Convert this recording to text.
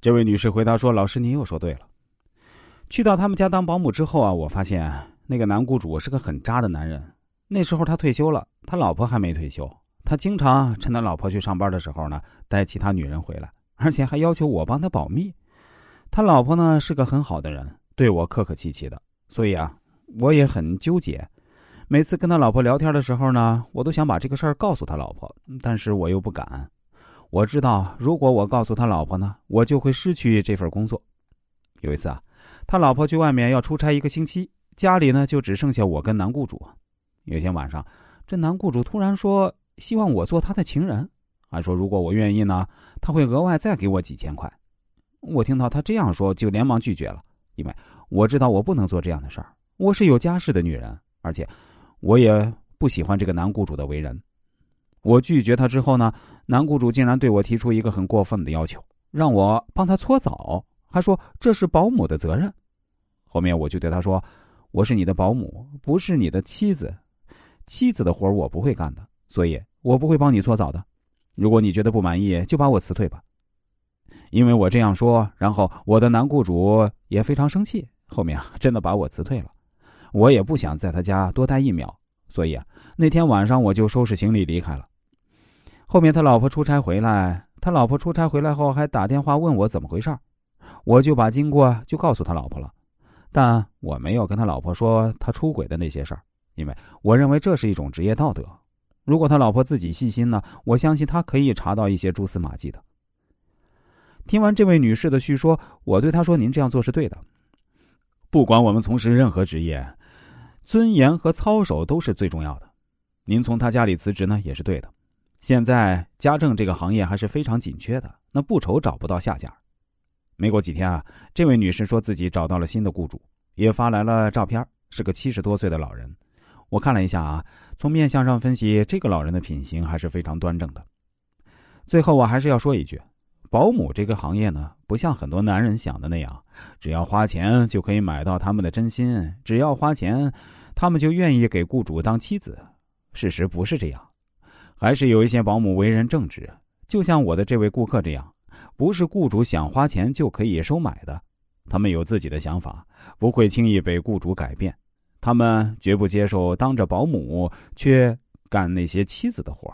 这位女士回答说：“老师，您又说对了。”去到他们家当保姆之后啊，我发现那个男雇主是个很渣的男人。那时候他退休了，他老婆还没退休。他经常趁他老婆去上班的时候呢，带其他女人回来，而且还要求我帮他保密。他老婆呢是个很好的人，对我客客气气的，所以啊，我也很纠结。每次跟他老婆聊天的时候呢，我都想把这个事儿告诉他老婆，但是我又不敢。我知道，如果我告诉他老婆呢，我就会失去这份工作。有一次啊，他老婆去外面要出差一个星期，家里呢就只剩下我跟男雇主。有一天晚上，这男雇主突然说。希望我做他的情人，还说如果我愿意呢，他会额外再给我几千块。我听到他这样说，就连忙拒绝了，因为我知道我不能做这样的事儿。我是有家室的女人，而且我也不喜欢这个男雇主的为人。我拒绝他之后呢，男雇主竟然对我提出一个很过分的要求，让我帮他搓澡，还说这是保姆的责任。后面我就对他说：“我是你的保姆，不是你的妻子，妻子的活我不会干的，所以。”我不会帮你搓澡的，如果你觉得不满意，就把我辞退吧。因为我这样说，然后我的男雇主也非常生气，后面真的把我辞退了。我也不想在他家多待一秒，所以啊，那天晚上我就收拾行李离开了。后面他老婆出差回来，他老婆出差回来后还打电话问我怎么回事我就把经过就告诉他老婆了，但我没有跟他老婆说他出轨的那些事儿，因为我认为这是一种职业道德。如果他老婆自己细心呢，我相信他可以查到一些蛛丝马迹的。听完这位女士的叙说，我对她说：“您这样做是对的。不管我们从事任何职业，尊严和操守都是最重要的。您从他家里辞职呢，也是对的。现在家政这个行业还是非常紧缺的，那不愁找不到下家。没过几天啊，这位女士说自己找到了新的雇主，也发来了照片，是个七十多岁的老人。”我看了一下啊，从面相上分析，这个老人的品行还是非常端正的。最后，我还是要说一句，保姆这个行业呢，不像很多男人想的那样，只要花钱就可以买到他们的真心，只要花钱，他们就愿意给雇主当妻子。事实不是这样，还是有一些保姆为人正直，就像我的这位顾客这样，不是雇主想花钱就可以收买的，他们有自己的想法，不会轻易被雇主改变。他们绝不接受当着保姆却干那些妻子的活